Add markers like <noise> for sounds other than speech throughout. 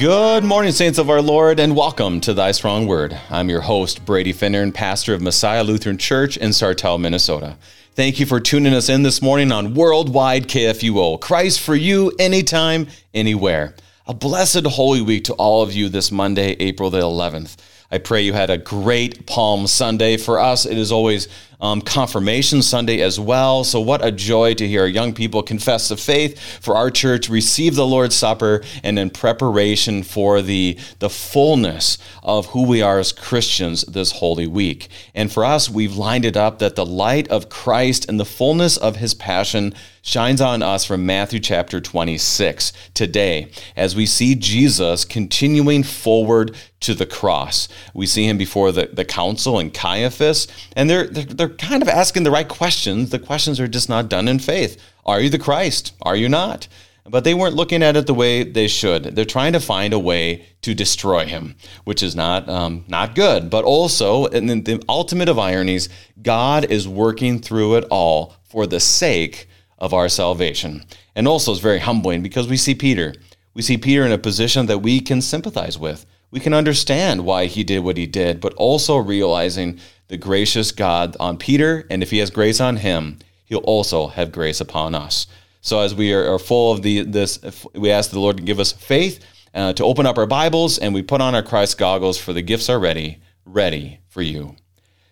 Good morning, saints of our Lord, and welcome to Thy Strong Word. I'm your host, Brady Finnern, and pastor of Messiah Lutheran Church in Sartell, Minnesota. Thank you for tuning us in this morning on Worldwide KFUO. Christ for you, anytime, anywhere. A blessed Holy Week to all of you this Monday, April the 11th. I pray you had a great Palm Sunday. For us, it is always um, Confirmation Sunday as well. So, what a joy to hear young people confess the faith for our church, receive the Lord's Supper, and in preparation for the, the fullness of who we are as Christians this Holy Week. And for us, we've lined it up that the light of Christ and the fullness of his passion shines on us from Matthew chapter 26 today as we see Jesus continuing forward to the cross. We see him before the, the council and Caiaphas, and they're, they're, they're kind of asking the right questions. The questions are just not done in faith. Are you the Christ? Are you not? But they weren't looking at it the way they should. They're trying to find a way to destroy him, which is not um, not good. But also, in the ultimate of ironies, God is working through it all for the sake of our salvation. And also, it's very humbling because we see Peter. We see Peter in a position that we can sympathize with. We can understand why he did what he did, but also realizing the gracious God on Peter, and if he has grace on him, he'll also have grace upon us. So as we are, full of the this, we ask the Lord to give us faith, uh, to open up our Bibles, and we put on our Christ goggles for the gifts are ready, ready for you.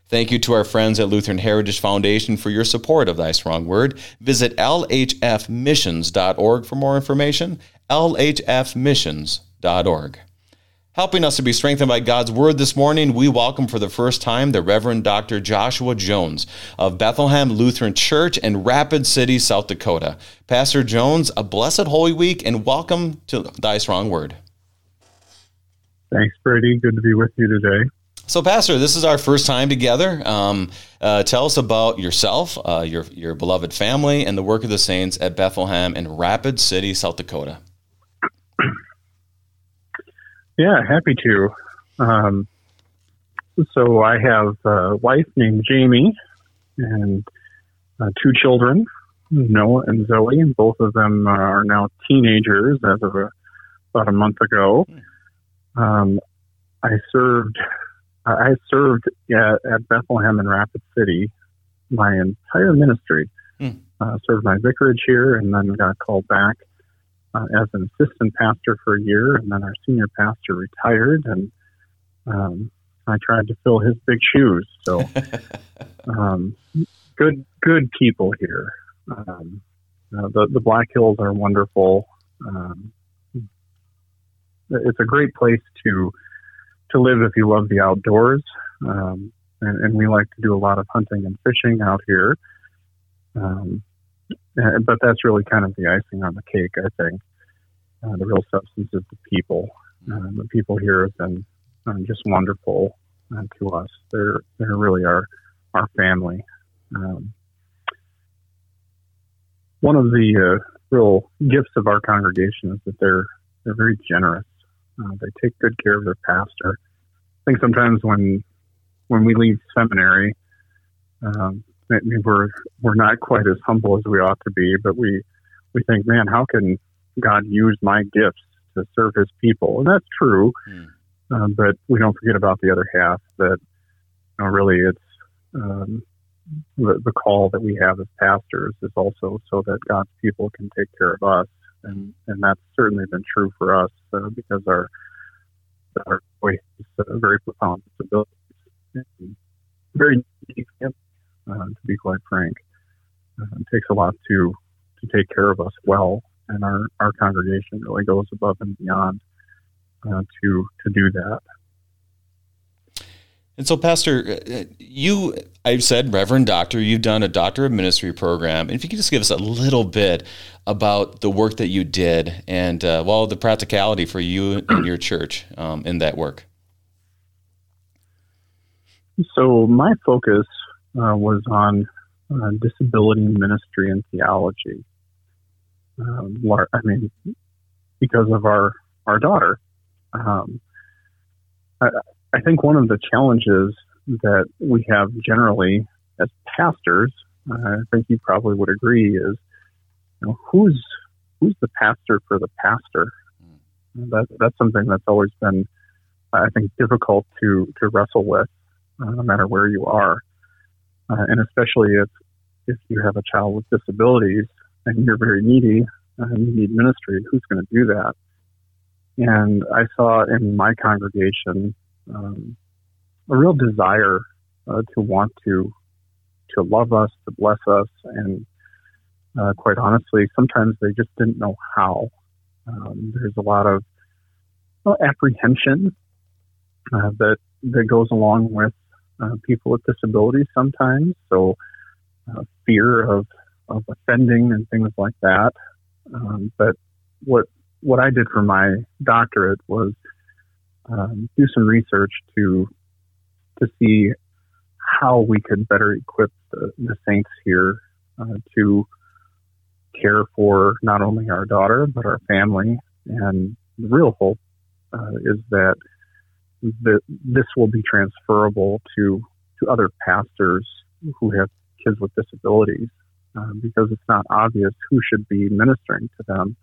Thank you to our friends at Lutheran Heritage Foundation for your support of Thy Strong Word. Visit lhfmissions.org for more information. lhfmissions.org. Helping us to be strengthened by God's word this morning, we welcome for the first time the Reverend Dr. Joshua Jones of Bethlehem Lutheran Church in Rapid City, South Dakota. Pastor Jones, a blessed Holy Week and welcome to Thy Strong Word. Thanks, Brady. Good to be with you today. So, Pastor, this is our first time together. Um, uh, tell us about yourself, uh, your your beloved family, and the work of the saints at Bethlehem in Rapid City, South Dakota. Yeah, happy to. Um, so I have a wife named Jamie and uh, two children, Noah and Zoe, and both of them are now teenagers as of a, about a month ago. Um, I served I served at, at, Bethlehem and Rapid City my entire ministry. Mm. Uh, served my vicarage here, and then got called back uh, as an assistant pastor for a year, and then our senior pastor retired, and um, I tried to fill his big shoes. So, <laughs> um, good, good people here. Um, uh, the the Black Hills are wonderful. Um, it's a great place to to live if you love the outdoors. Um, and, and, we like to do a lot of hunting and fishing out here. Um, uh, <laughs> but that's really kind of the icing on the cake, I think. Uh, the real substance is the people. Uh, the people here have been uh, just wonderful uh, to us. They're they're really our our family. Um, one of the uh, real gifts of our congregation is that they're they're very generous. they take good care of their pastor. I think sometimes when when we leave seminary, um, we're we're not quite as humble as we ought to be, but we we think, man, how can God use my gifts to serve His people, and that's true. Mm. Um, but we don't forget about the other half that you know, really it's um, the, the call that we have as pastors is also so that God's people can take care of us, and and that's certainly been true for us uh, because our our voice is a very profound ability, very unique uh, to be quite frank. Uh, it takes a lot to to take care of us well, and our, our congregation really goes above and beyond uh, to to do that. And so, Pastor, uh, you, I've said, Reverend Doctor, you've done a Doctor of Ministry program. And if you could just give us a little bit about the work that you did and, uh, well, the practicality for you and your church um, in that work. So, my focus uh, was on uh, disability ministry and theology. Um, I mean, because of our our daughter. Um, I, I think one of the challenges that we have generally as pastors, uh, I think you probably would agree, is you know, who's who's the pastor for the pastor. That that's something that's always been, I think, difficult to to wrestle with, uh, no matter where you are, uh, and especially if if you have a child with disabilities and you're very needy and you need ministry, who's going to do that? And I saw in my congregation um, a real desire uh, to want to to love us, to bless us, and uh, quite honestly, sometimes they just didn't know how. Um, there's a lot of well, apprehension uh, that that goes along with uh, people with disabilities sometimes. So uh, fear of of offending and things like that. Um, but what what I did for my doctorate was um, do some research to to see how we could better equip the, the saints here uh, to care for not only our daughter but our family. And the real hope uh, is that this will be transferable to to other pastors who have kids with disabilities, uh, because it's not obvious who should be ministering to them.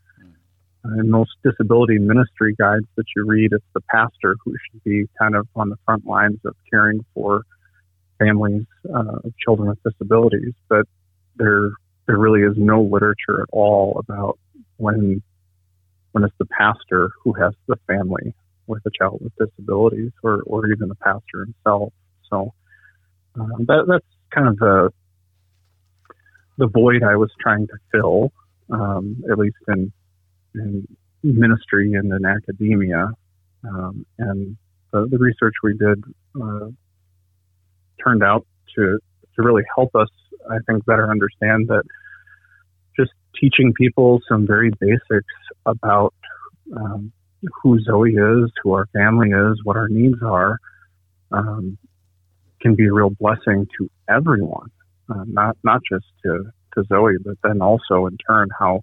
Uh, in most disability ministry guides that you read, it's the pastor who should be kind of on the front lines of caring for families uh, of children with disabilities. But there, there really is no literature at all about when, when it's the pastor who has the family with a child with disabilities, or, or even the pastor himself. So uh, that, that's kind of the the void I was trying to fill, um, at least in in ministry and in academia. Um, and the, the, research we did uh, turned out to to really help us, I think, better understand that just teaching people some very basics about um, who Zoe is, who our family is, what our needs are, um, can be a real blessing to everyone, uh, not not just to to Zoe, but then also in turn how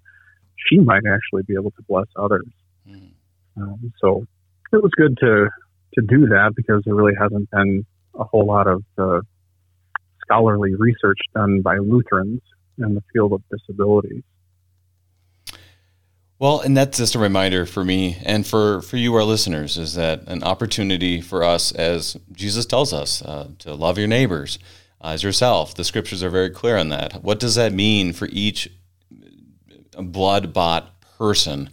she might actually be able to bless others. Mm. Um, so it was good to to do that because there really hasn't been a whole lot of uh, scholarly research done by Lutherans in the field of disabilities. Well, and that's just a reminder for me and for, for you, our listeners, is that an opportunity for us, as Jesus tells us, uh, to love your neighbors uh, as yourself. The scriptures are very clear on that. What does that mean for each blood bought person.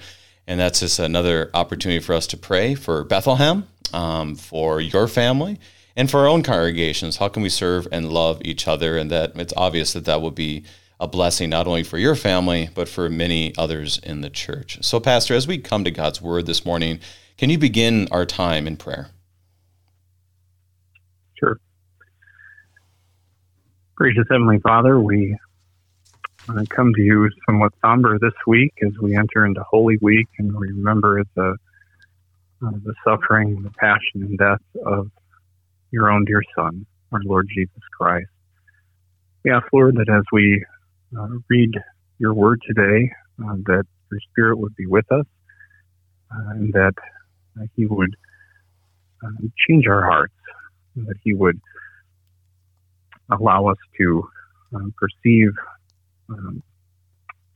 And that's just another opportunity for us to pray for Bethlehem, um, for your family, and for our own congregations. How can we serve and love each other? And that it's obvious that that will be a blessing not only for your family, but for many others in the church. So, Pastor, as we come to God's word this morning, can you begin our time in prayer? Sure. Gracious Heavenly Father, we come to you somewhat somber this week as we enter into Holy Week and we remember the uh, the suffering, the passion, and death of your own dear Son, our Lord Jesus Christ. We ask, Lord, that as we uh, read your word today, uh, that your Spirit would be with us uh, and that uh, He would uh, change our hearts, that He would allow us to perceive um,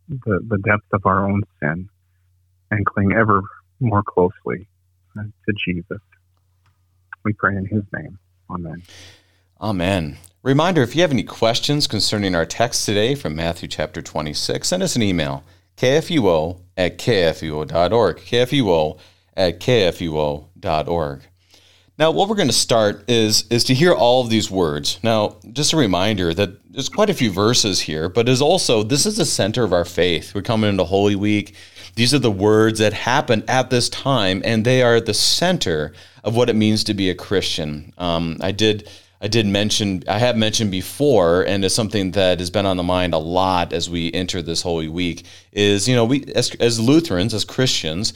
the, the depth of our own sin and cling ever more closely to Jesus. We pray in his name. Amen. Amen. Reminder if you have any questions concerning our text today from Matthew chapter 26, send us an email kfuo at kfuo.org. kfuo at kfuo.org. Now, what we're going to start is is to hear all of these words. Now, just a reminder that there's quite a few verses here, but is also this is the center of our faith. We're coming into Holy Week. These are the words that happen at this time, and they are the center of what it means to be a Christian. Um, I did. I did mention, I have mentioned before, and it's something that has been on the mind a lot as we enter this Holy Week. Is you know we as, as Lutherans, as Christians,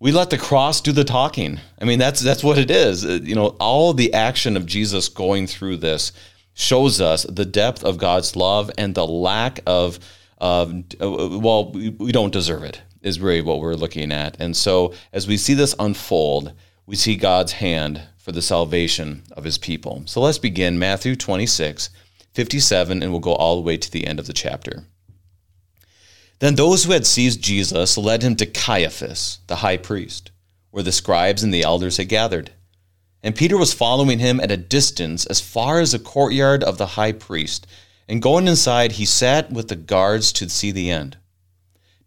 we let the cross do the talking. I mean, that's that's what it is. Uh, you know, all the action of Jesus going through this shows us the depth of God's love and the lack of, of uh, well, we, we don't deserve it. Is really what we're looking at. And so, as we see this unfold, we see God's hand for the salvation of his people. So let's begin Matthew 26, 57, and we'll go all the way to the end of the chapter. Then those who had seized Jesus led him to Caiaphas, the high priest. where the scribes and the elders had gathered. And Peter was following him at a distance as far as the courtyard of the high priest. And going inside, he sat with the guards to see the end.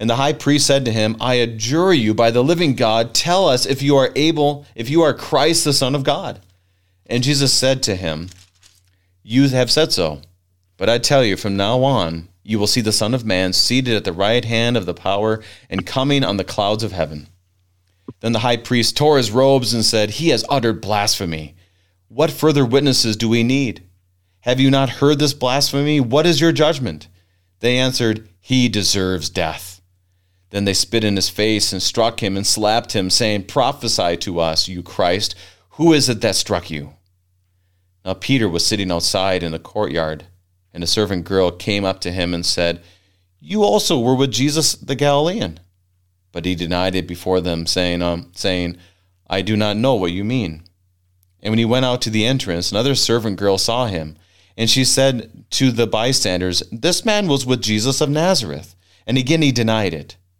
And the high priest said to him, I adjure you by the living God, tell us if you are able, if you are Christ, the Son of God. And Jesus said to him, You have said so. But I tell you, from now on, you will see the Son of Man seated at the right hand of the power and coming on the clouds of heaven. Then the high priest tore his robes and said, He has uttered blasphemy. What further witnesses do we need? Have you not heard this blasphemy? What is your judgment? They answered, He deserves death. Then they spit in his face and struck him and slapped him, saying, Prophesy to us, you Christ. Who is it that struck you? Now Peter was sitting outside in the courtyard, and a servant girl came up to him and said, You also were with Jesus the Galilean. But he denied it before them, saying, um, saying, I do not know what you mean. And when he went out to the entrance, another servant girl saw him, and she said to the bystanders, This man was with Jesus of Nazareth. And again he denied it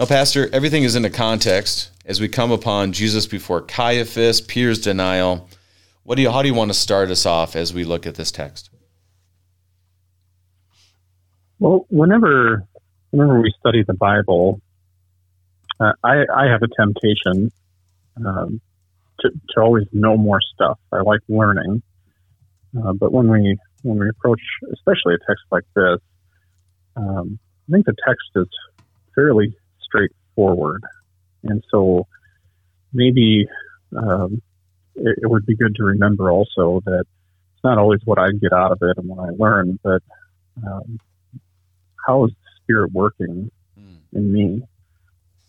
Now, Pastor, everything is in a context as we come upon Jesus before Caiaphas, Peter's denial. What do you, how do you want to start us off as we look at this text? Well, whenever whenever we study the Bible, uh, I, I have a temptation um, to, to always know more stuff. I like learning, uh, but when we when we approach, especially a text like this, um, I think the text is fairly straightforward, and so maybe um, it, it, would be good to remember also that it's not always what I get out of it and what I learn, but um, how is the Spirit working mm. in me?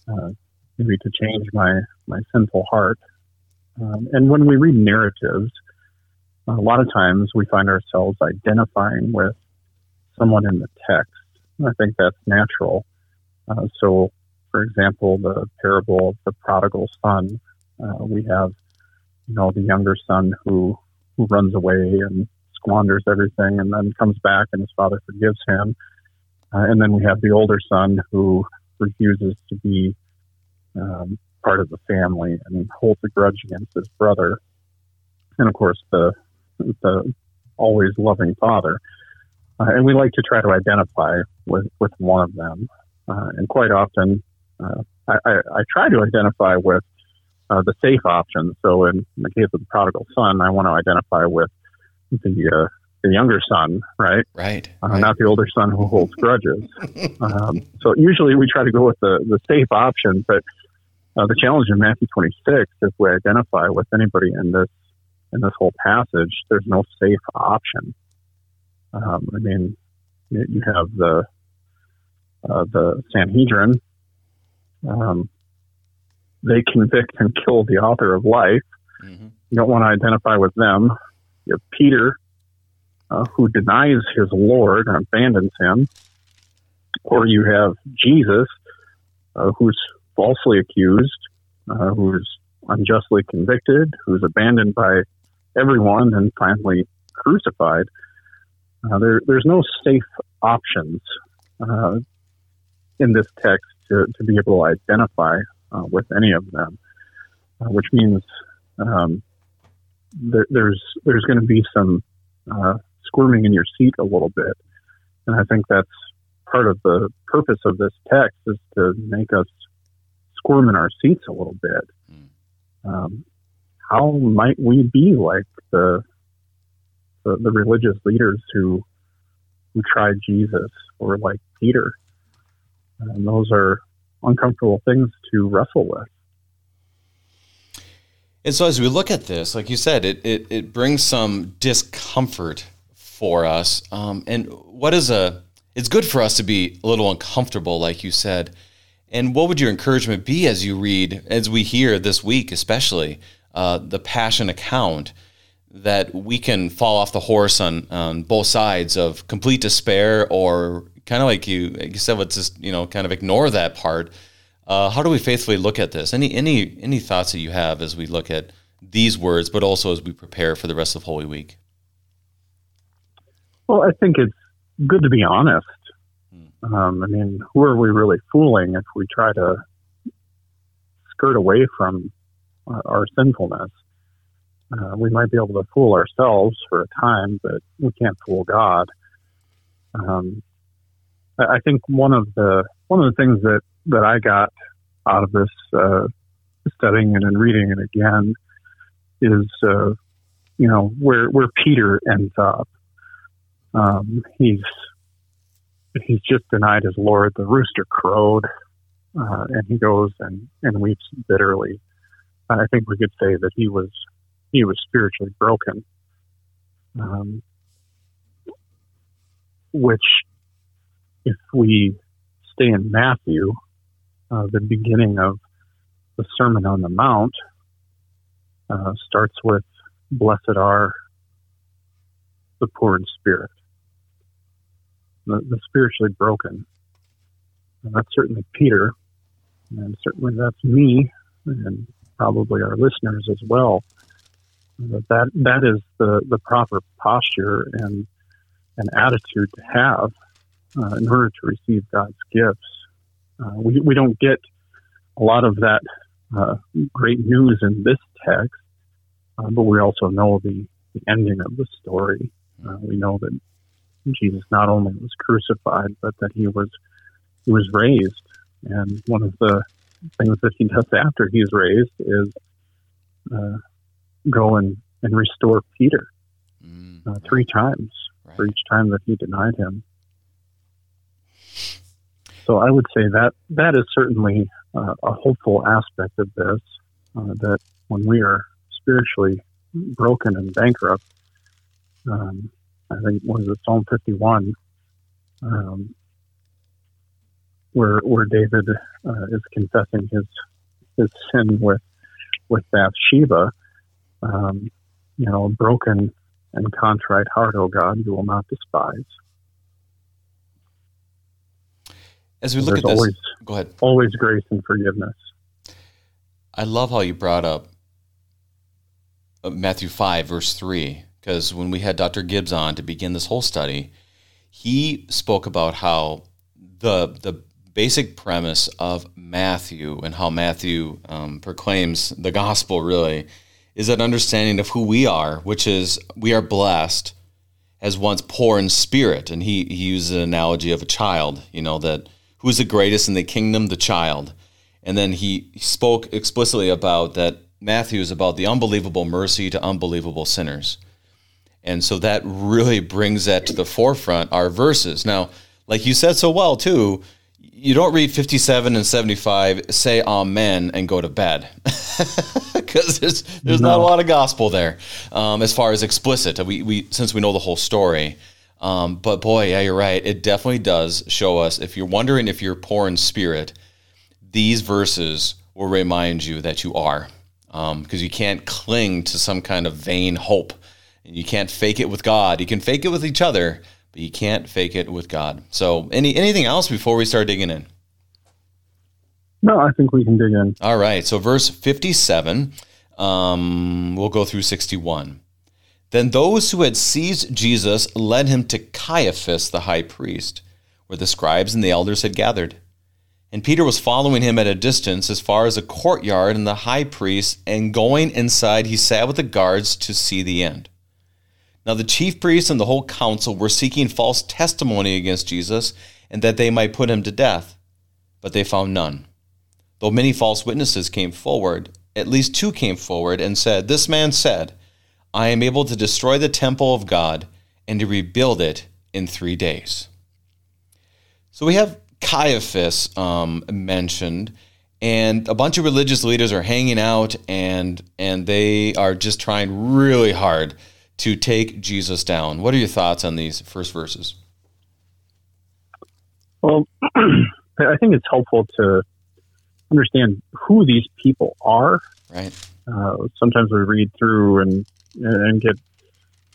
uh, maybe to change my my sinful heart. Um, and when we read narratives, a lot of times we find ourselves identifying with someone in the text. I think that's natural. Uh, so, for example, the parable of the prodigal son, uh, we have, you know, the younger son who who runs away and squanders everything, and then comes back and his father forgives him. Uh, and then we have the older son who refuses to be um, part of the family and holds a grudge against his brother. And of course, the the always loving father. Uh, and we like to try to identify with, with one of them. Uh, and quite often, uh, I, I, I, try to identify with uh, the safe option. So in the case of the prodigal son, I want to identify with the uh, the younger son, right? Right. Uh, right. Not the older son who holds grudges. <laughs> um, so usually we try to go with the, the safe option, but uh, the challenge in Matthew 26, if we identify with anybody in this in this whole passage, there's no safe option. Um, I mean, you have the uh, the Sanhedrin. Um, they convict and kill the author of life. Mm-hmm. You don't want to identify with them. You have Peter, uh, who denies his Lord and abandons him, or you have Jesus, uh, who's falsely accused, uh, who's unjustly convicted, who's abandoned by everyone, and finally crucified. Uh, there, there's no safe options uh, in this text to, to be able to identify uh, with any of them, uh, which means um, there, there's there's going to be some squirming in your seat a little bit. And I think that's part of the purpose of this text is to make us squirm in our seats a little bit. Mm. Um, how might we be like the the, the religious leaders who who tried Jesus or like Peter? And those are uncomfortable things to wrestle with. And so, as we look at this, like you said, it it, it brings some discomfort for us. Um, and what is a? It's good for us to be a little uncomfortable, like you said. And what would your encouragement be as you read, as we hear this week, especially uh, the passion account, that we can fall off the horse on, on both sides of complete despair, or kind of like you, like you said, let's just you know kind of ignore that part uh, how do we faithfully look at this? Any any any thoughts that you have as we look at these words, but also as we prepare for the rest of Holy Week? Well, I think it's good to be honest. Hmm. Um, I mean, who are we really fooling if we try to skirt away from uh, our sinfulness? Uh, we might be able to fool ourselves for a time, but we can't fool God. Um, I think one of the one of the things that that I got out of this uh, studying and reading it again is, uh, you know, where where Peter ends up. Um, he's he's just denied his Lord. The rooster crowed, uh, and he goes and and weeps bitterly. I think we could say that he was he was spiritually broken, um, which, if we stay in Matthew, uh, the beginning of the Sermon on the Mount uh, starts with Blessed are the poor in spirit, the, the spiritually broken. And that's certainly Peter, and certainly that's me, and probably our listeners as well. That that is the, the proper posture and an attitude to have uh, in order to receive God's gifts uh, we, we don't get a lot of that uh, great news in this text, uh, but we also know the, the ending of the story. Uh, we know that Jesus not only was crucified, but that he was he was raised. And one of the things that he does after he's raised is uh, go and, and restore Peter mm, three times right. for each time that he denied him. So I would say that that is certainly uh, a hopeful aspect of this. Uh, that when we are spiritually broken and bankrupt, um, I think was it Psalm 51, um, where where David uh, is confessing his his sin with with Bathsheba. Um, you know, broken and contrite heart, O God, you will not despise. As we look at this, always, go ahead. Always grace and forgiveness. I love how you brought up uh, Matthew 5, verse 3, because when we had Dr. Gibbs on to begin this whole study, he spoke about how the, the basic premise of Matthew and how Matthew um, proclaims the gospel really is an understanding of who we are, which is we are blessed as ones poor in spirit. And he, he used an analogy of a child, you know, that who's the greatest in the kingdom? The child. And then he spoke explicitly about that Matthew is about the unbelievable mercy to unbelievable sinners. And so that really brings that to the forefront, our verses. Now, like you said so well, too, you don't read 57 and 75, say amen, and go to bed. <laughs> Because there's, there's no. not a lot of gospel there um, as far as explicit. We, we, since we know the whole story. Um, but boy, yeah, you're right. It definitely does show us. If you're wondering if you're poor in spirit, these verses will remind you that you are, because um, you can't cling to some kind of vain hope. And you can't fake it with God. You can fake it with each other, but you can't fake it with God. So, any anything else before we start digging in? No, I think we can dig in. All right. So, verse 57, um, we'll go through 61. Then those who had seized Jesus led him to Caiaphas the high priest, where the scribes and the elders had gathered. And Peter was following him at a distance as far as a courtyard and the high priest, and going inside, he sat with the guards to see the end. Now the chief priests and the whole council were seeking false testimony against Jesus, and that they might put him to death. But they found none, though many false witnesses came forward, at least two came forward and said, This man said, I am able to destroy the temple of God and to rebuild it in three days. So we have Caiaphas um, mentioned, and a bunch of religious leaders are hanging out, and and they are just trying really hard to take Jesus down. What are your thoughts on these first verses? Well, <clears throat> I think it's helpful to understand who these people are. Right. Uh, sometimes we read through and and get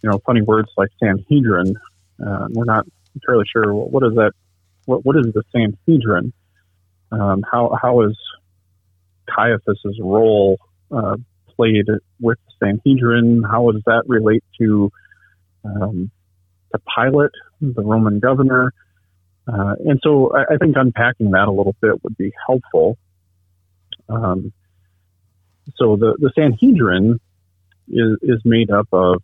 you know funny words like Sanhedrin. Uh, we're not entirely sure well, what is that. What what is the Sanhedrin? Um, how how is Caiaphas's role uh, played with Sanhedrin? How does that relate to um, to Pilate, the Roman governor? Uh, and so I, I, think unpacking that a little bit would be helpful. Um, so the, the Sanhedrin is, is made up of,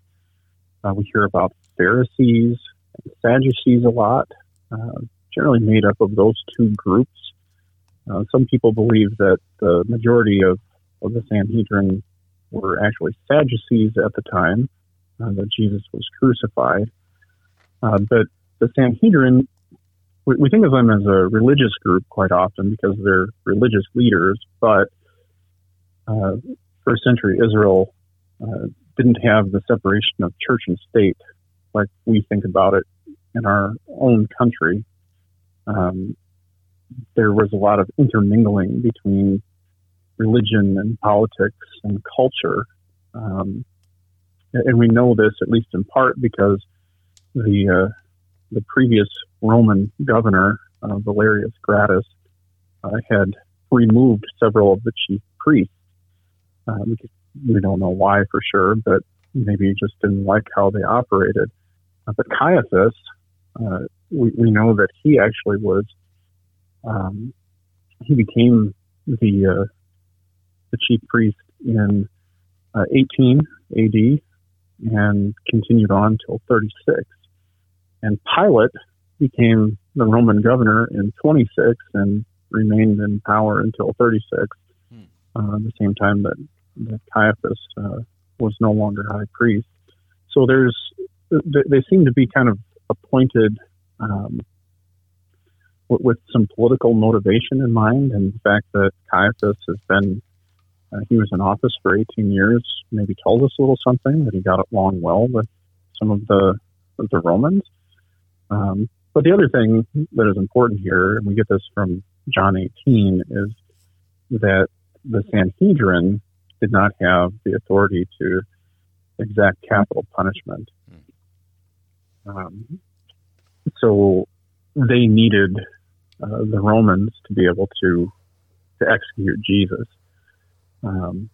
uh, we hear about Pharisees, and Sadducees a lot, uh, generally made up of those two groups. Uh, some people believe that the majority of, of the Sanhedrin were actually Sadducees at the time uh, that Jesus was crucified. Uh, but the Sanhedrin we, we think of them as a religious group quite often because they're religious leaders, but uh, first century Israel uh, didn't have the separation of church and state like we think about it in our own country. Um, there was a lot of intermingling between religion and politics and culture. Um, and we know this at least in part because the uh, the previous Roman governor, uh, Valerius Gratus, uh, had removed several of the chief priests. Um, we don't know why for sure, but maybe he just didn't like how they operated. Uh, but Caiaphas, uh, we, we know that he actually was, um, he became the uh, the chief priest in uh, 18 AD and continued on till 36. And Pilate became the Roman governor in 26 and remained in power until 36, hmm. uh, at the same time that, that Caiaphas uh, was no longer high priest. So there's they seem to be kind of appointed um, with, some political motivation in mind, and the fact that Caiaphas has been uh, he was in office for 18 years maybe tells us a little something that he got along well with some of the of the Romans. Um, but the other thing that is important here, and we get this from John 18, is that the Sanhedrin did not have the authority to exact capital punishment. Um, so they needed uh, the Romans to be able to to execute Jesus. Um,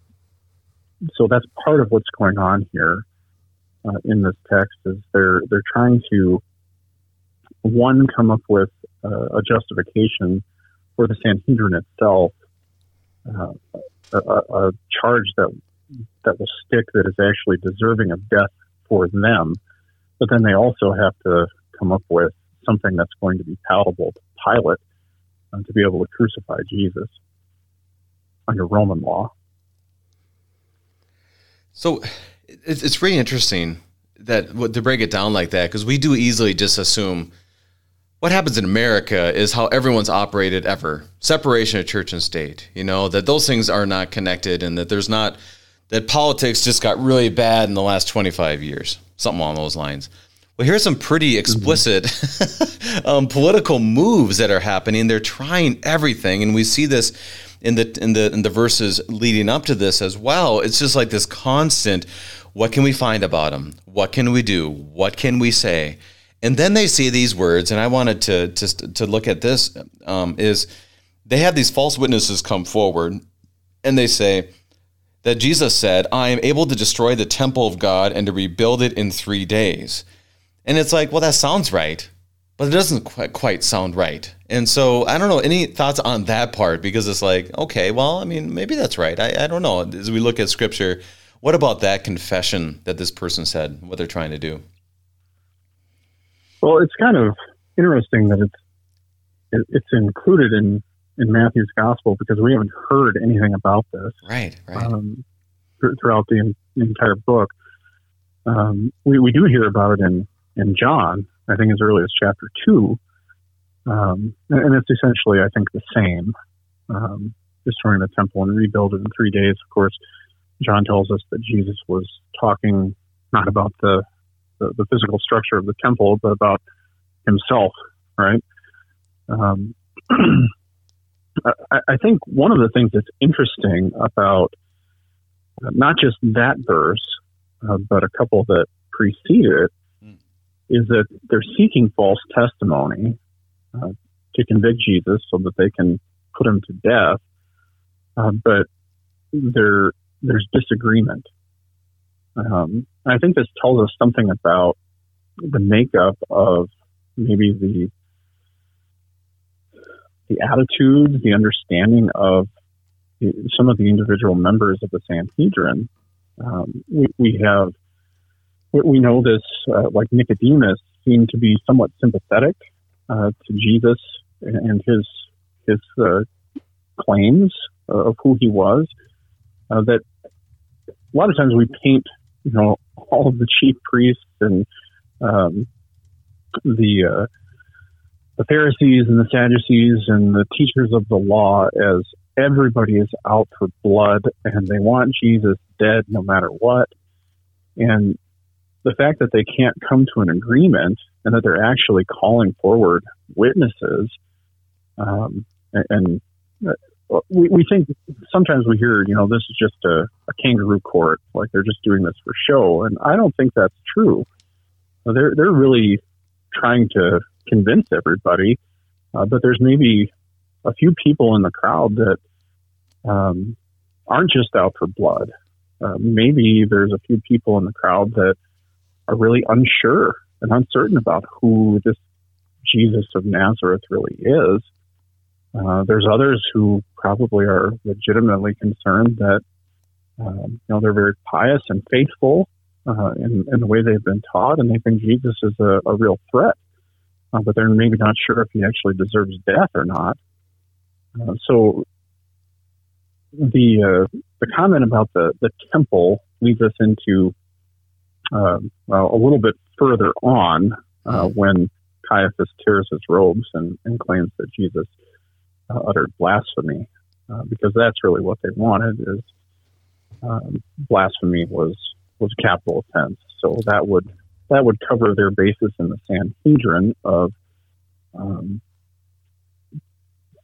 so that's part of what's going on here uh, in this text is they're they're trying to one come up with uh, a justification for the Sanhedrin itself, uh, a, a, charge that that will stick that is actually deserving of death for them, but then they also have to come up with something that's going to be palatable to Pilate uh, to be able to crucify Jesus under Roman law. So it's, it's really interesting that to break it down like that because we do easily just assume what happens in America is how everyone's operated ever separation of church and state. You know, that those things are not connected and that there's not, that politics just got really bad in the last 25 years, something along those lines. Well, here's some pretty mm-hmm. explicit mm-hmm. <laughs> um, political moves that are happening. They're trying everything, and we see this in the in the in the verses leading up to this as well. It's just like this constant. What can we find about them? What can we do? What can we say? And then they see these words, and I wanted to to, to look at this um, is they have these false witnesses come forward, and they say that Jesus said, "I am able to destroy the temple of God and to rebuild it in three days." And it's like, well, that sounds right, but it doesn't quite, quite sound right. And so I don't know any thoughts on that part because it's like, okay, well, I mean, maybe that's right. I, I don't know. As we look at Scripture, what about that confession that this person said? What they're trying to do? Well, it's kind of interesting that it's it's included in in Matthew's gospel because we haven't heard anything about this. Right, right. Um, th- throughout the, the, entire book, um, we we do hear about it in in John. I think as early as chapter two, um, and it's essentially I think the same. Um, destroying the temple and rebuild it in three days. Of course, John tells us that Jesus was talking not about the the, the physical structure of the temple, but about himself, right? Um, <clears throat> I, I, think one of the things that's interesting about uh, not just that verse, uh, but a couple that precede it, mm. is that they're seeking false testimony uh, to convict Jesus so that they can put him to death. Uh, but there, there's disagreement. Um, I think this tells us something about the makeup of maybe the the attitudes, the understanding of the, some of the individual members of the Sanhedrin. Um, we, we, have we know this uh, like Nicodemus seemed to be somewhat sympathetic uh, to Jesus and his his uh, claims of who he was. Uh, that a lot of times we paint, you know, all of the chief priests and um, the uh, the Pharisees and the Sadducees and the teachers of the law as everybody is out for blood and they want Jesus dead no matter what. And the fact that they can't come to an agreement and that they're actually calling forward witnesses um, and, and uh, we, we think sometimes we hear, you know, this is just a, a kangaroo court, like they're just doing this for show. And I don't think that's true. They're, they're really trying to convince everybody, uh, but there's maybe a few people in the crowd that um, aren't just out for blood. Uh, maybe there's a few people in the crowd that are really unsure and uncertain about who this Jesus of Nazareth really is. Uh, there's others who probably are legitimately concerned that um, you know they're very pious and faithful uh, in, in, the way they've been taught, and they think Jesus is a, a real threat uh, but they're maybe not sure if he actually deserves death or not. Uh, so the uh, the comment about the the temple leads us into uh, well, a little bit further on when Caiaphas tears his robes and, and claims that Jesus uh, uttered blasphemy, because that's really what they wanted. Is um, blasphemy was was capital offense, so that would that would cover their basis in the Sanhedrin of um,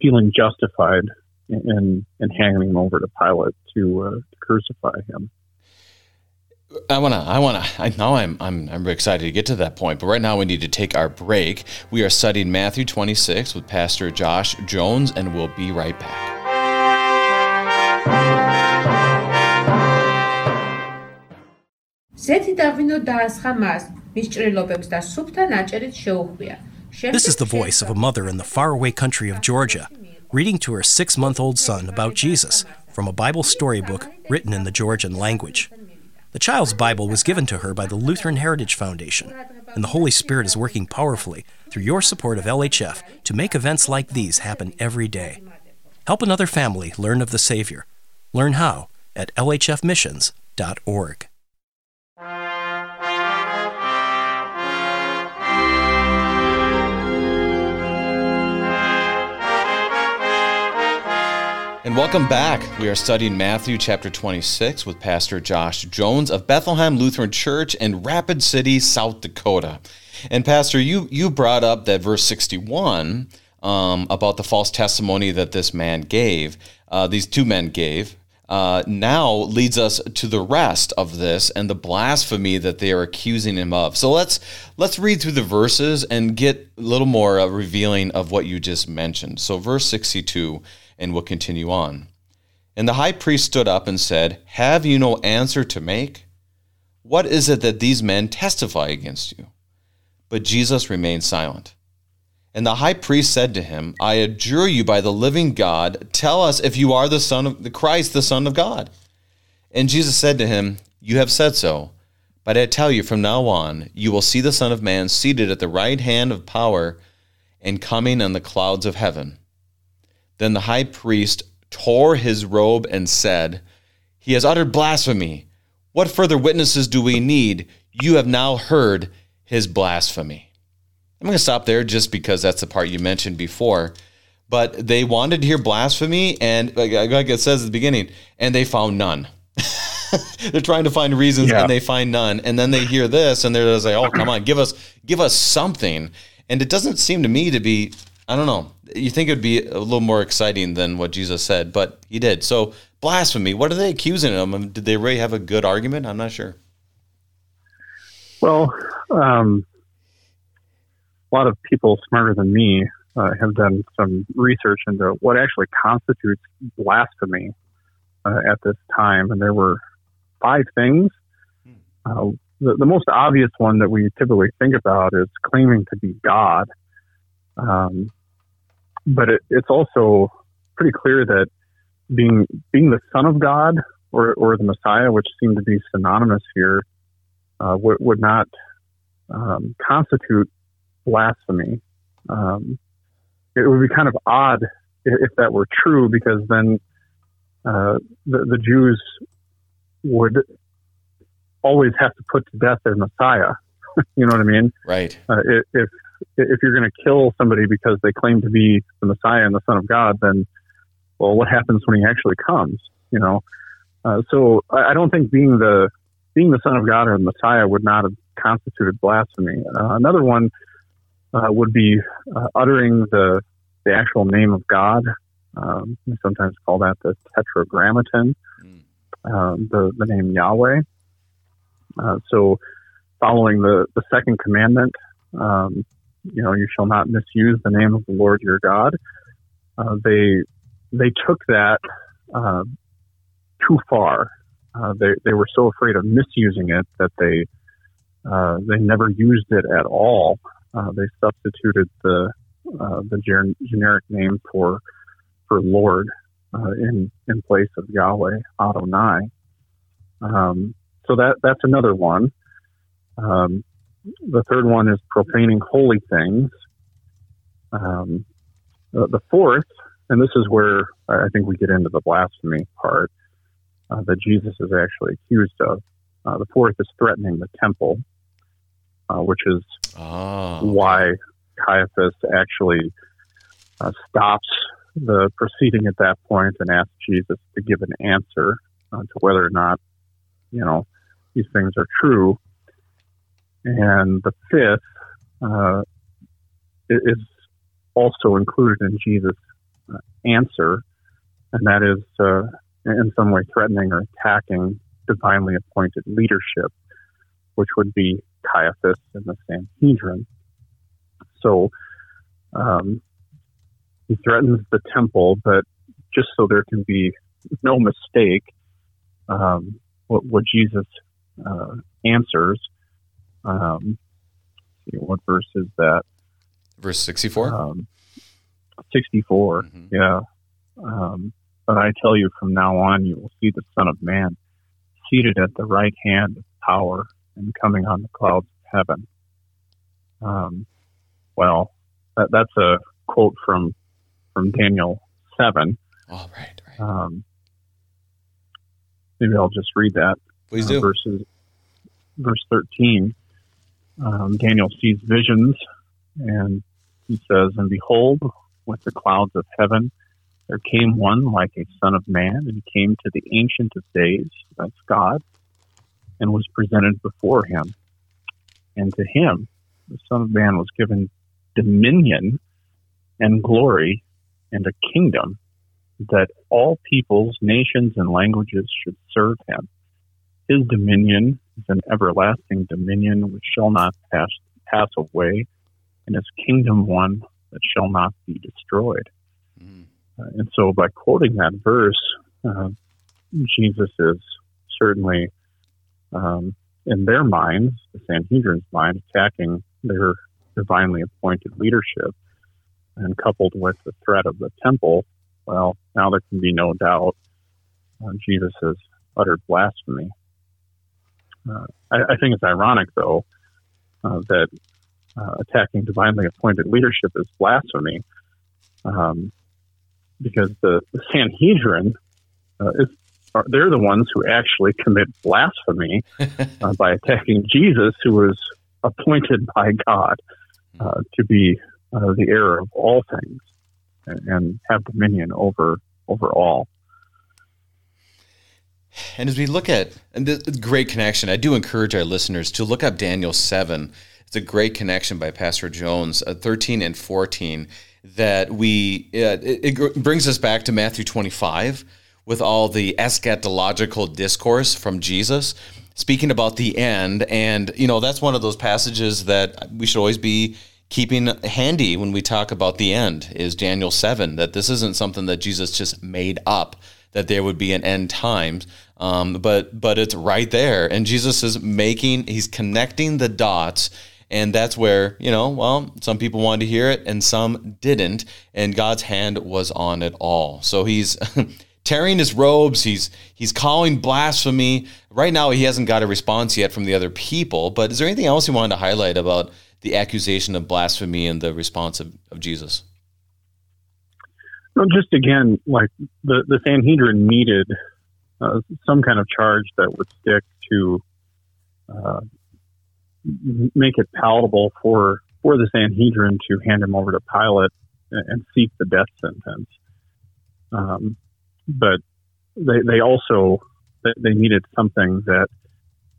feeling justified in, in handing him over to Pilate to, uh, to crucify him. I want to. I want to. I know I'm. I'm. I'm excited to get to that point. But right now, we need to take our break. We are studying Matthew 26 with Pastor Josh Jones, and we'll be right back. This is the voice of a mother in the faraway country of Georgia, reading to her six month old son about Jesus from a Bible storybook written in the Georgian language. The child's Bible was given to her by the Lutheran Heritage Foundation, and the Holy Spirit is working powerfully through your support of LHF to make events like these happen every day. Help another family learn of the Savior. Learn how at lhfmissions.org. And welcome back. We are studying Matthew chapter 26 with Pastor Josh Jones of Bethlehem Lutheran Church in Rapid City, South Dakota. And Pastor, you you brought up that verse 61 um, about the false testimony that this man gave, uh, these two men gave. Uh, now leads us to the rest of this and the blasphemy that they are accusing him of. So let's let's read through the verses and get a little more uh, revealing of what you just mentioned. So verse 62 and will continue on. And the high priest stood up and said, Have you no answer to make? What is it that these men testify against you? But Jesus remained silent. And the high priest said to him, I adjure you by the living God, tell us if you are the Son of the Christ, the Son of God. And Jesus said to him, You have said so. But I tell you, from now on, you will see the Son of Man seated at the right hand of power and coming on the clouds of heaven. Then the high priest tore his robe and said, He has uttered blasphemy. What further witnesses do we need? You have now heard his blasphemy. I'm going to stop there just because that's the part you mentioned before. But they wanted to hear blasphemy, and like, like it says at the beginning, and they found none. <laughs> they're trying to find reasons, yeah. and they find none. And then they hear this, and they're just like, "Oh, come on, give us, give us something." And it doesn't seem to me to be. I don't know. You think it would be a little more exciting than what Jesus said, but he did. So blasphemy. What are they accusing him? of? Did they really have a good argument? I'm not sure. Well, um, a lot of people smarter than me uh, have done some research into what actually constitutes blasphemy uh, at this time, and there were five things. Uh, the, the, most obvious one that we typically think about is claiming to be God, um, but it, it's also pretty clear that being being the Son of God or, or the Messiah, which seem to be synonymous here, uh, would, would not um, constitute blasphemy. Um, it would be kind of odd if, if that were true, because then uh, the, the Jews would always have to put to death their Messiah. <laughs> you know what I mean? Right. Uh, if if you're going to kill somebody because they claim to be the Messiah and the Son of God, then well, what happens when he actually comes? You know. Uh, so I, I don't think being the being the Son of God or the Messiah would not have constituted blasphemy. Uh, another one uh, would be uh, uttering the the actual name of God. Um, we sometimes call that the Tetragrammaton, mm. um, the the name Yahweh. Uh, so, following the the second commandment, um, you know, you shall not misuse the name of the Lord your God. Uh, they they took that uh, too far. Uh, they they were so afraid of misusing it that they uh, they never used it at all. Uh, they substituted the uh, the ger- generic name for for Lord in in place of Yahweh Adonai. Um, so that that's another one. Um, the third one is profaning holy things. Um, the, the, fourth, and this is where I think we get into the blasphemy part uh, that Jesus is actually accused of. Uh, the fourth is threatening the temple, uh, which is oh, okay. why Caiaphas actually uh, stops the proceeding at that point and asks Jesus to give an answer uh, to whether or not, you know, these things are true. And the fifth uh, is also included in Jesus' uh, answer, and that is uh, in some way threatening or attacking divinely appointed leadership, which would be Caiaphas and the Sanhedrin. So um, he threatens the temple, but just so there can be no mistake, um, what, what, Jesus uh, answers. Um, see, what verse is that? Verse 64? Um, 64, mm-hmm. yeah. Um, but I tell you, from now on, you will see the Son of Man seated at the right hand of power and coming on the clouds of heaven. Um, well, that, that's a quote from from Daniel seven. Oh, right, right. Um, maybe I'll just read that. Please uh, do. Verses, verse thirteen. Um, Daniel sees visions, and he says, "And behold, with the clouds of heaven." There came one like a son of man, and he came to the Ancient of Days, that's God, and was presented before him. And to him, the Son of Man was given dominion and glory and a kingdom that all peoples, nations, and languages should serve him. His dominion is an everlasting dominion which shall not pass, pass away, and his kingdom one that shall not be destroyed. Mm. Uh, and so, by quoting that verse, uh, Jesus is certainly, um, in their minds, the Sanhedrin's mind, attacking their divinely appointed leadership. And coupled with the threat of the temple, well, now there can be no doubt uh, Jesus has uttered blasphemy. Uh, I, I, think it's ironic, though, uh, that uh, attacking divinely appointed leadership is blasphemy. Um, because the, the Sanhedrin uh, is are, they're the ones who actually commit blasphemy <laughs> uh, by attacking Jesus, who was appointed by God uh, to be uh, the heir of all things and, and have dominion over over all. And as we look at and the great connection, I do encourage our listeners to look up Daniel seven. It's a great connection by Pastor Jones, uh, thirteen and fourteen. That we uh, it, it brings us back to Matthew twenty five with all the eschatological discourse from Jesus, speaking about the end. And, you know, that's one of those passages that we should always be keeping handy when we talk about the end is Daniel 7, that this isn't something that Jesus just made up, that there would be an end times. Um, but but it's right there. And Jesus is making, he's connecting the dots. And that's where, you know, well, some people wanted to hear it and some didn't. And God's hand was on it all. So he's <laughs> tearing his robes. He's he's calling blasphemy. Right now, he hasn't got a response yet from the other people. But is there anything else you wanted to highlight about the accusation of blasphemy and the response of, of Jesus? Well, just again, like the the Sanhedrin needed uh, some kind of charge that would stick to uh, make it palatable for for the Sanhedrin to hand him over to Pilate and, and seek the death sentence. Um, but they they also they needed something that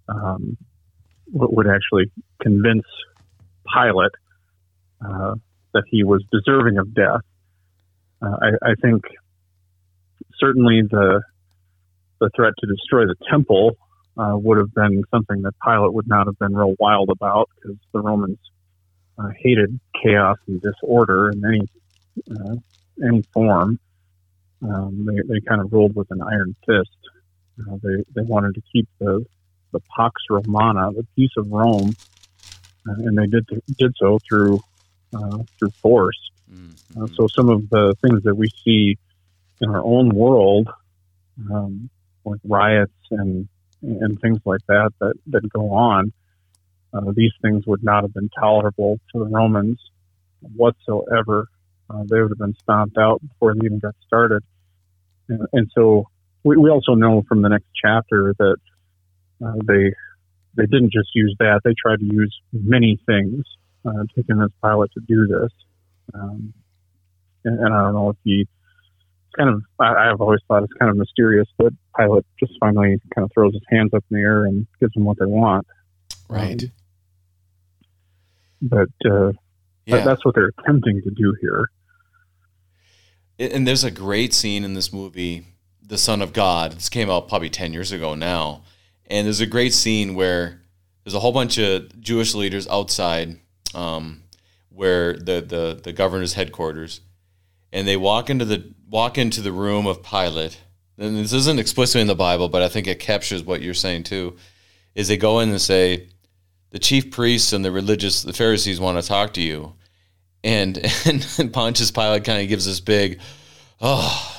um, would actually convince Pilate uh, that he was deserving of death. Uh, I, I, think certainly the the threat to destroy the temple uh, would have been something that Pilate would not have been real wild about because the Romans uh, hated chaos and disorder in any uh, any form. Um, they, they kind of ruled with an iron fist. Uh, they, they wanted to keep the, the Pax Romana, the peace of Rome, uh, and they did did so through uh, through force. Mm-hmm. Uh, so some of the things that we see in our own world, um, like riots and and things like that that, that go on, uh, these things would not have been tolerable to the Romans whatsoever. Uh, they would have been stomped out before they even got started. And, and so we, we, also know from the next chapter that uh, they they didn't just use that; they tried to use many things uh, to convince Pilate to do this. Um, and, and, I don't know if he it's kind of I, I've always thought it's kind of mysterious that Pilate just finally kind of throws his hands up in the air and gives them what they want. Right. Um, but uh, yeah. that's what they're attempting to do here. And there's a great scene in this movie, The Son of God. This came out probably 10 years ago now. And there's a great scene where there's a whole bunch of Jewish leaders outside um, where the, the, the governor's headquarters. And they walk into the walk into the room of Pilate. And this isn't explicitly in the Bible, but I think it captures what you're saying too. Is they go in and say, the chief priests and the religious, the Pharisees want to talk to you and <laughs> and Pontius Pilate kind of gives this big, oh,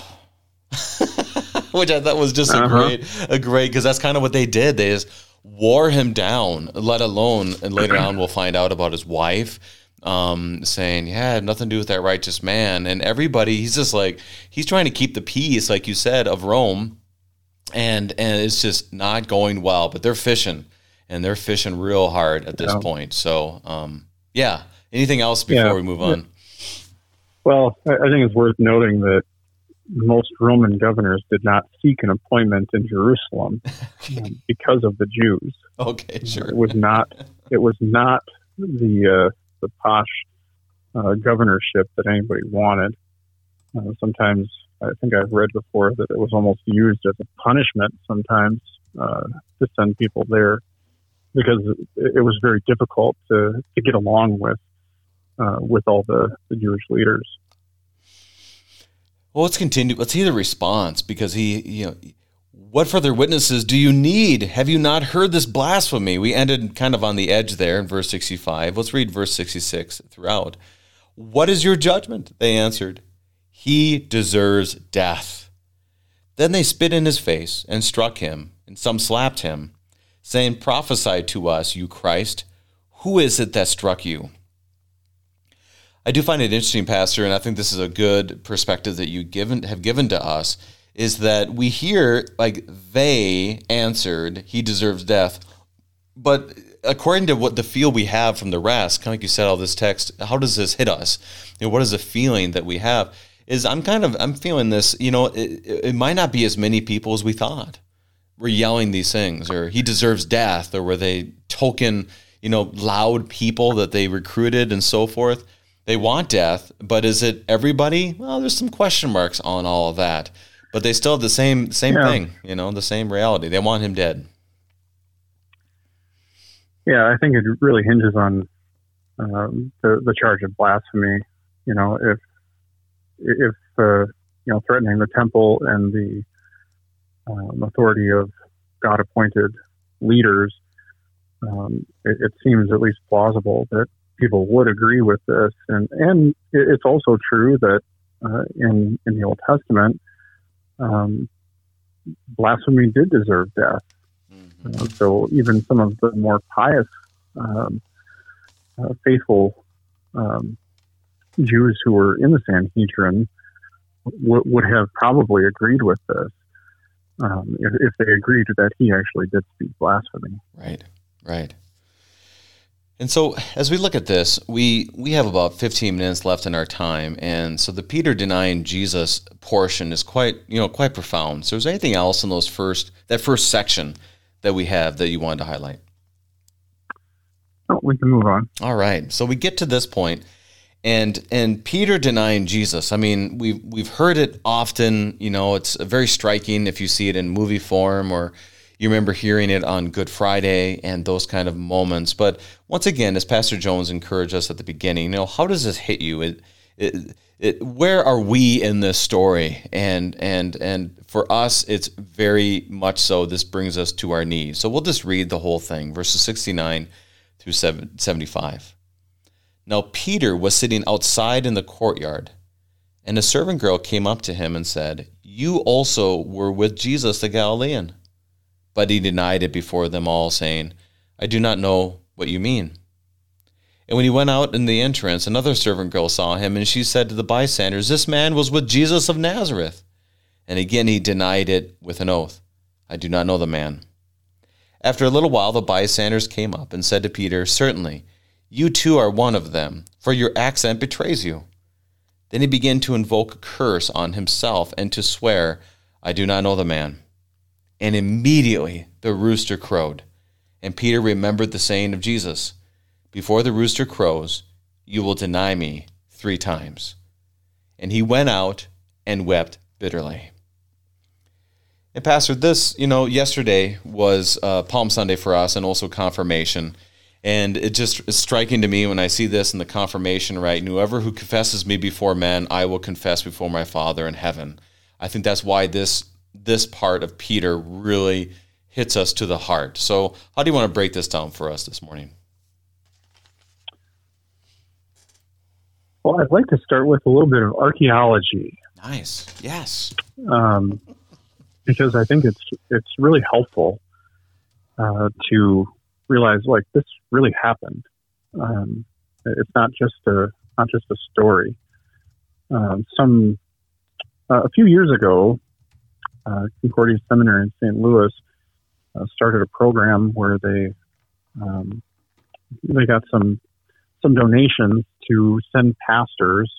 <laughs> which I thought was just uh-huh. a great, a great because that's kind of what they did. They just wore him down. Let alone, and later on we'll find out about his wife. Um, saying, yeah, nothing to do with that righteous man. And everybody, he's just like, he's trying to keep the peace, like you said, of Rome. And, and it's just not going well, but they're fishing and they're fishing real hard at this yeah. point. So, um, yeah, Anything else before yeah. we move on? Well, I think it's worth noting that most Roman governors did not seek an appointment in Jerusalem <laughs> um, because of the Jews. Okay, sure. It was not. It was not the uh, the posh uh, governorship that anybody wanted. Uh, sometimes I think I've read before that it was almost used as a punishment sometimes uh, to send people there because it, was very difficult to, to get along with uh, with all the, the Jewish leaders. Well, let's continue. Let's hear the response because he, you know, what further witnesses do you need? Have you not heard this blasphemy? We ended kind of on the edge there in verse 65. Let's read verse 66 throughout. What is your judgment? They answered, He deserves death. Then they spit in his face and struck him, and some slapped him, saying, Prophesy to us, you Christ. Who is it that struck you? I do find it interesting, Pastor, and I think this is a good perspective that you given have given to us. Is that we hear like they answered, he deserves death, but according to what the feel we have from the rest, kind of like you said, all this text, how does this hit us? You know, what is the feeling that we have? Is I'm kind of I'm feeling this. You know, it, it might not be as many people as we thought were yelling these things, or he deserves death, or were they token, you know, loud people that they recruited and so forth. They want death, but is it everybody? Well, there's some question marks on all of that, but they still have the same same yeah. thing, you know, the same reality. They want him dead. Yeah, I think it really hinges on um, the the charge of blasphemy. You know, if if uh, you know threatening the temple and the um, authority of God appointed leaders, um, it, it, seems at least plausible that people would agree with this. And and it's also true that uh, in in the Old Testament, um, blasphemy did deserve death. Uh, so even some of the more pious, um, uh, faithful um, Jews who were in the Sanhedrin w- would have probably agreed with this um, if, if, they agreed that he actually did speak blasphemy. Right, right. And so, as we look at this, we we have about 15 minutes left in our time, and so the Peter denying Jesus portion is quite you know quite profound. So, is there anything else in those first that first section that we have that you wanted to highlight? Oh, we can move on. All right. So we get to this point, and and Peter denying Jesus. I mean, we've we've heard it often. You know, it's very striking if you see it in movie form or you remember hearing it on Good Friday and those kind of moments. But once again, as Pastor Jones encouraged us at the beginning, you know, how does this hit you? It, it, it, where are we in this story? And and and for us, it's very much so. This brings us to our knees. So we'll just read the whole thing, verses sixty nine through 75. Now Peter was sitting outside in the courtyard, and a servant girl came up to him and said, "You also were with Jesus the Galilean." But he denied it before them all, saying, "I do not know what you mean." And when he went out in the entrance, another servant girl saw him, and she said to the bystanders, This man was with Jesus of Nazareth. And again he denied it with an oath, I do not know the man. After a little while, the bystanders came up and said to Peter, Certainly, you too are one of them, for your accent betrays you. Then he began to invoke a curse on himself and to swear, I do not know the man. And immediately the rooster crowed. And Peter remembered the saying of Jesus before the rooster crows, you will deny me three times. And he went out and wept bitterly. And Pastor, this, you know, yesterday was uh, Palm Sunday for us and also confirmation. And it just is striking to me when I see this in the confirmation, right? And whoever who confesses me before men, I will confess before my Father in heaven. I think that's why this this part of Peter really hits us to the heart. So, how do you want to break this down for us this morning? Well, I'd like to start with a little bit of archaeology. Nice. Yes. Um, because I think it's it's really helpful uh, to realize like this really happened. Um, it's not just a not just a story. Um, some uh, a few years ago, uh, Concordia Seminary in St. Louis uh, started a program where they um, they got some some donations to send pastors,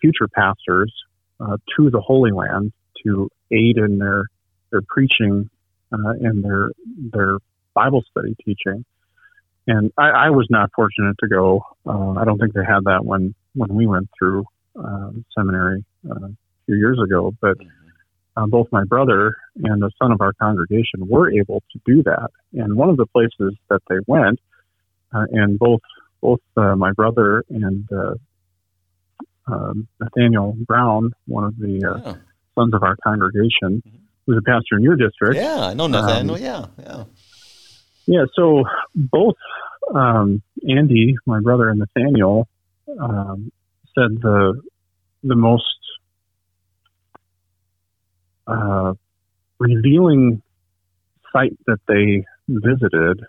future pastors, uh, to the Holy Land to aid in their their preaching uh, and their their Bible study teaching. And I, I was not fortunate to go. Uh, I don't think they had that when when we went through um, seminary uh, a few years ago. But uh, both my brother and the son of our congregation were able to do that. And one of the places that they went, uh, and both both uh, my brother and uh, um, Nathaniel Brown, one of the uh, yeah. sons of our congregation, mm-hmm. who's a pastor in your district. Yeah, I know Nathaniel. Um, yeah, yeah. Yeah, so both um, Andy, my brother, and Nathaniel um, said the the most uh, revealing site that they visited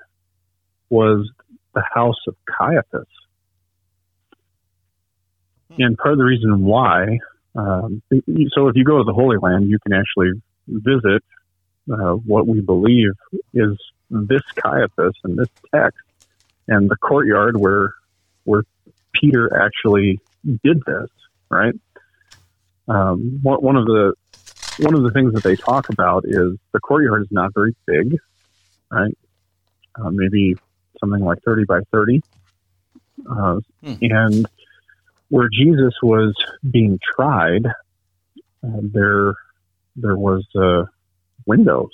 was the house of Caiaphas. And part of the reason why, um, so if you go to the Holy Land, you can actually visit uh, what we believe is this Caiaphas and this text and the courtyard where where Peter actually did this, right? Um, one of the one of the things that they talk about is the courtyard is not very big, right? Uh, maybe something like 30 by 30. Uh, hmm. And where Jesus was being tried, uh, there there was uh, windows,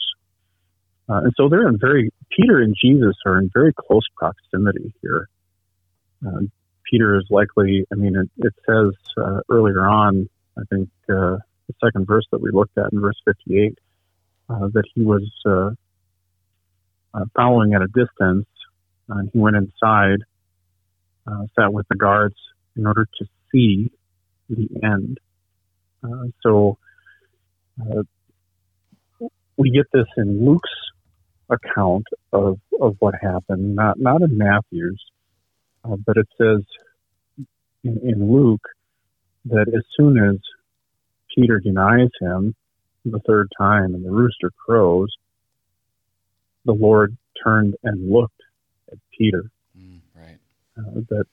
uh, and so they're in very Peter and Jesus are in very close proximity here. Uh, Peter is likely. I mean, it, it says uh, earlier on. I think the second verse that we looked at in verse 58 that he was following at a distance, and he went inside, sat with the guards, in order to see the end. Uh, so uh, we get this in Luke's account of, of what happened, not not in Matthew's, uh, but it says in, in Luke that as soon as Peter denies him the third time and the rooster crows, the Lord turned and looked at Peter. Mm, right. Uh, that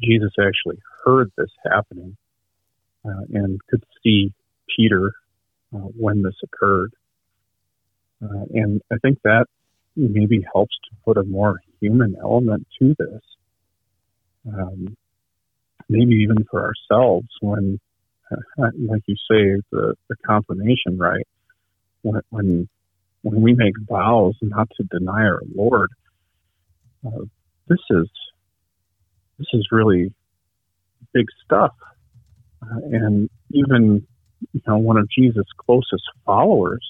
Jesus actually heard this happening uh, and could see Peter uh, when this occurred. Uh, and I think that maybe helps to put a more human element to this. Um, maybe even for ourselves when, like you say, the, the confirmation, right? When, when, when we make vows not to deny our Lord, uh, this is this is really big stuff. Uh, and even, you know, one of Jesus' closest followers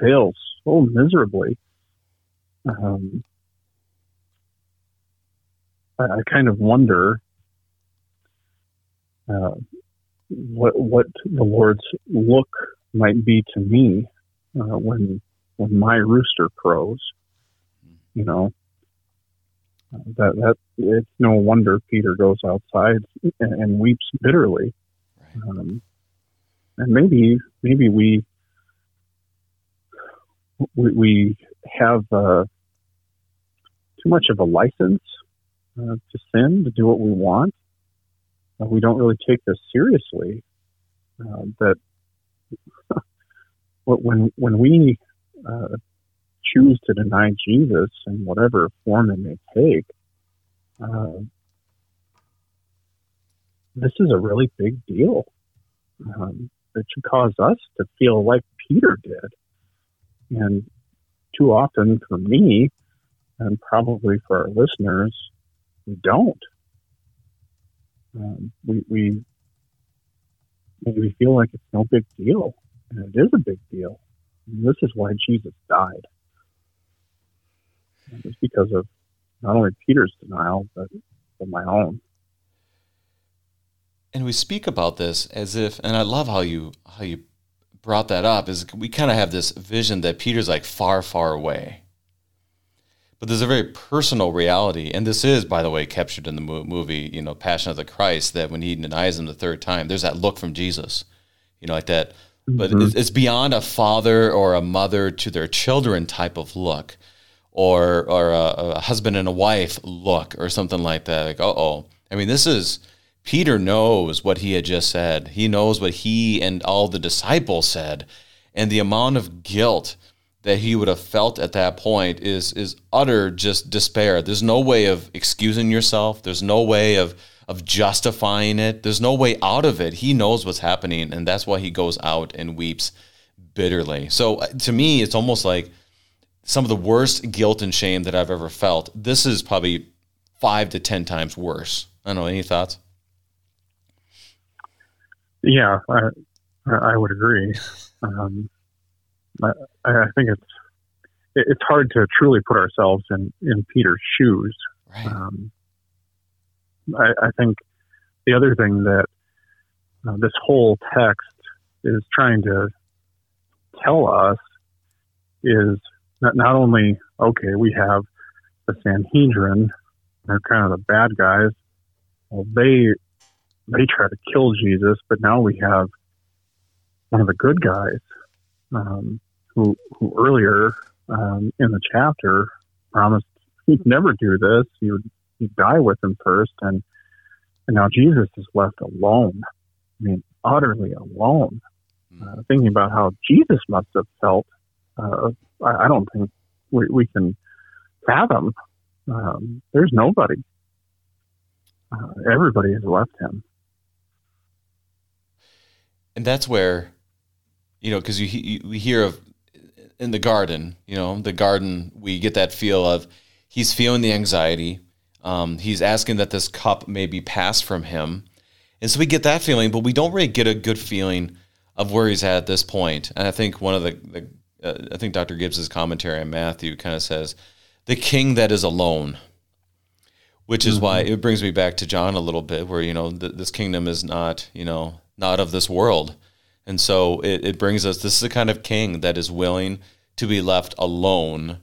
fails so miserably. Um, I, I, kind of wonder uh, what what the Lord's look might be to me uh, when when my rooster crows. You know, that that it's no wonder Peter goes outside and, and weeps bitterly. Right. Um, and maybe maybe we we, we have uh, too much of a license uh, to sin to do what we want. We don't really take this seriously. Uh, that <laughs> when when we uh, choose to deny Jesus in whatever form it may take, uh, this is a really big deal. Um, it should cause us to feel like Peter did. And too often for me, and probably for our listeners, we don't. Um, we, we, we feel like it's no big deal, and it is a big deal. And this is why Jesus died. It's because of not only Peter's denial, but, but my own. And we speak about this as if, and I love how you how you brought that up. Is we kind of have this vision that Peter's like far, far away, but there's a very personal reality, and this is, by the way, captured in the movie, you know, Passion of the Christ. That when he denies him the third time, there's that look from Jesus, you know, like that. But mm-hmm. it's beyond a father or a mother to their children type of look or or a, a husband and a wife look or something like that. Like, oh, I mean, this is Peter knows what he had just said. He knows what he and all the disciples said, and the amount of guilt that he would have felt at that point is is utter just despair. There's no way of excusing yourself. There's no way of of justifying it. There's no way out of it. He knows what's happening, and that's why he goes out and weeps bitterly. So uh, to me, it's almost like some of the worst guilt and shame that I've ever felt. This is probably five to ten times worse. I don't know. Any thoughts? Yeah, I, I would agree. Um, I, I, think it's it's hard to truly put ourselves in in Peter's shoes. Right. Um, I, I, think the other thing that uh, this whole text is trying to tell us is not, not only, okay, we have the Sanhedrin, they're kind of the bad guys. Well, they they try to kill Jesus, but now we have one of the good guys um, who, who earlier um, in the chapter promised he'd never do this. He would he'd die with him first, and and now Jesus is left alone. I mean, utterly alone. Hmm. Uh, thinking about how Jesus must have felt, uh, I, I, don't think we, we can fathom. Um, there's nobody. Uh, everybody has left him. And that's where, you know, because you, you we hear of in the garden, you know, the garden, we get that feel of he's feeling the anxiety. Um, he's asking that this cup may be passed from him. And so we get that feeling, but we don't really get a good feeling of where he's at at this point. And I think one of the, the uh, I think Dr. Gibbs's commentary on Matthew kind of says, the king that is alone, which is mm-hmm. why it brings me back to John a little bit, where, you know, th- this kingdom is not, you know, not of this world. And so it, it brings us, this is the kind of king that is willing to be left alone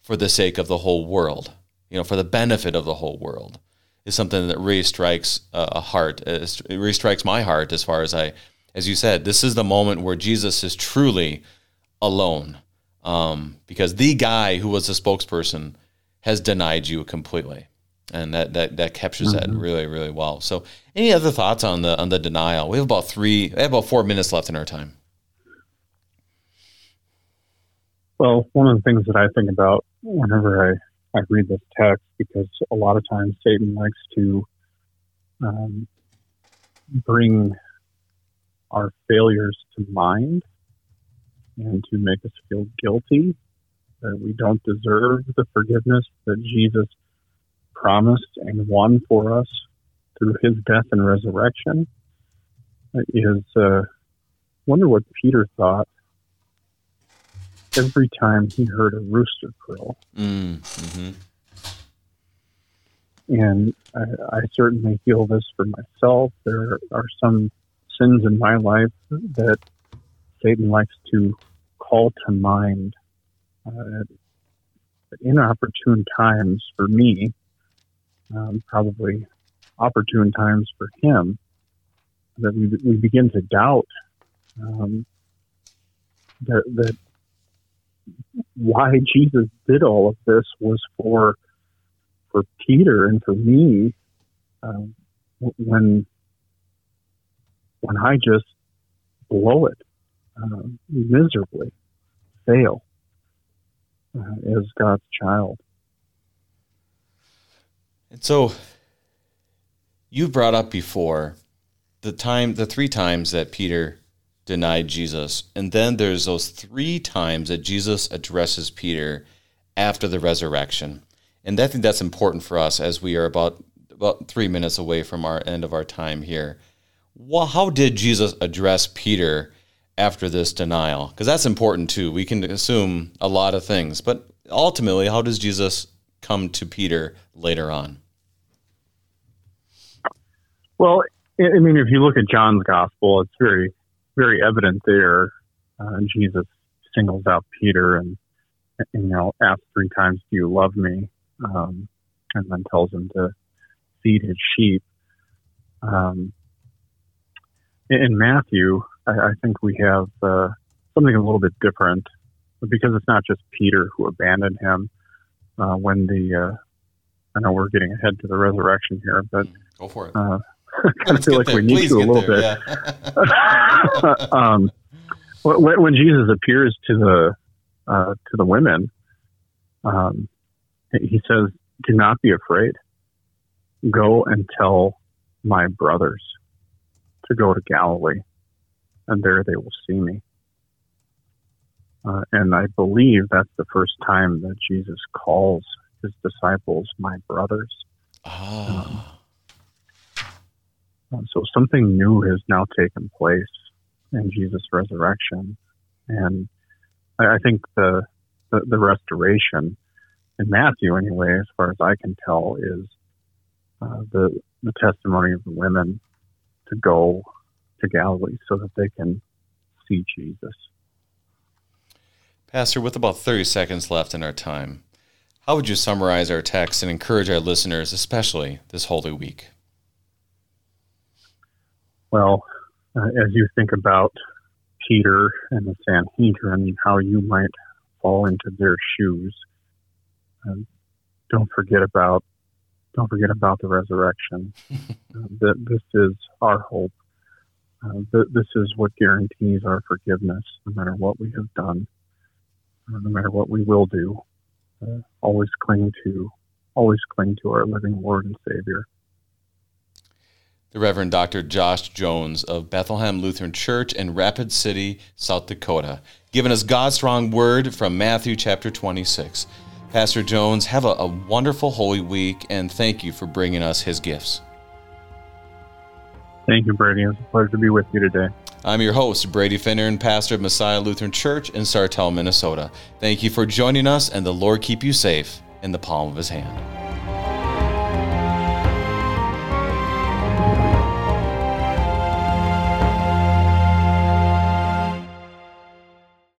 for the sake of the whole world, you know, for the benefit of the whole world is something that really strikes a heart. It really strikes my heart as far as I, as you said, this is the moment where Jesus is truly alone. Um, because the guy who was the spokesperson has denied you completely and that that that captures mm-hmm. that really really well. So, any other thoughts on the on the denial? We have about three, we have about four minutes left in our time. Well, one of the things that I think about whenever I I read this text, because a lot of times Satan likes to um, bring our failures to mind and to make us feel guilty that we don't deserve the forgiveness that Jesus promised and won for us through his death and resurrection is uh, wonder what Peter thought every time he heard a rooster crow. Mm, mm-hmm. And I, I, certainly feel this for myself. There are some sins in my life that Satan likes to call to mind uh, at inopportune times for me um, probably opportune times for him, that we, we begin to doubt um, that, that why Jesus did all of this was for for Peter and for me um, when when I just blow it uh, miserably, fail uh, as God's child. And so you brought up before the time the three times that Peter denied Jesus. And then there's those three times that Jesus addresses Peter after the resurrection. And I think that's important for us as we are about about three minutes away from our end of our time here. Well, how did Jesus address Peter after this denial? Because that's important too. We can assume a lot of things, but ultimately, how does Jesus come to Peter later on? Well, I mean, if you look at John's gospel, it's very, very evident there. Uh, Jesus singles out Peter and, and, you know, asks three times, "Do you love me?" Um, and then tells him to feed his sheep. Um, in Matthew, I, I think we have uh, something a little bit different because it's not just Peter who abandoned him uh, when the uh, I know we're getting ahead to the resurrection here, but go for it. I kind of feel like there. we need Please to a little there, bit. Yeah. <laughs> <laughs> um, when, when, Jesus appears to the uh, to the women, um, he says, "Do not be afraid. Go and tell my brothers to go to Galilee, and there they will see me." Uh, and I believe that's the first time that Jesus calls his disciples my brothers. Oh. Um, so something new has now taken place in Jesus' resurrection, and I, think the, the, the restoration in Matthew, anyway, as far as I can tell, is uh, the the testimony of the women to go to Galilee so that they can see Jesus. Pastor, with about 30 seconds left in our time, how would you summarize our text and encourage our listeners, especially this Holy Week? Well, uh, as you think about Peter and the Sanhedrin, how you might fall into their shoes, uh, don't forget about don't forget about the resurrection. <laughs> uh, that this is our hope. Uh, th- this is what guarantees our forgiveness, no matter what we have done, uh, no matter what we will do. Uh, always cling to, always cling to our living Lord and Savior. The Reverend Dr. Josh Jones of Bethlehem Lutheran Church in Rapid City, South Dakota, giving us God's strong word from Matthew chapter 26. Pastor Jones, have a, a wonderful Holy Week and thank you for bringing us his gifts. Thank you, Brady. It's a pleasure to be with you today. I'm your host, Brady Finnern, and pastor of Messiah Lutheran Church in Sartell, Minnesota. Thank you for joining us, and the Lord keep you safe in the palm of his hand.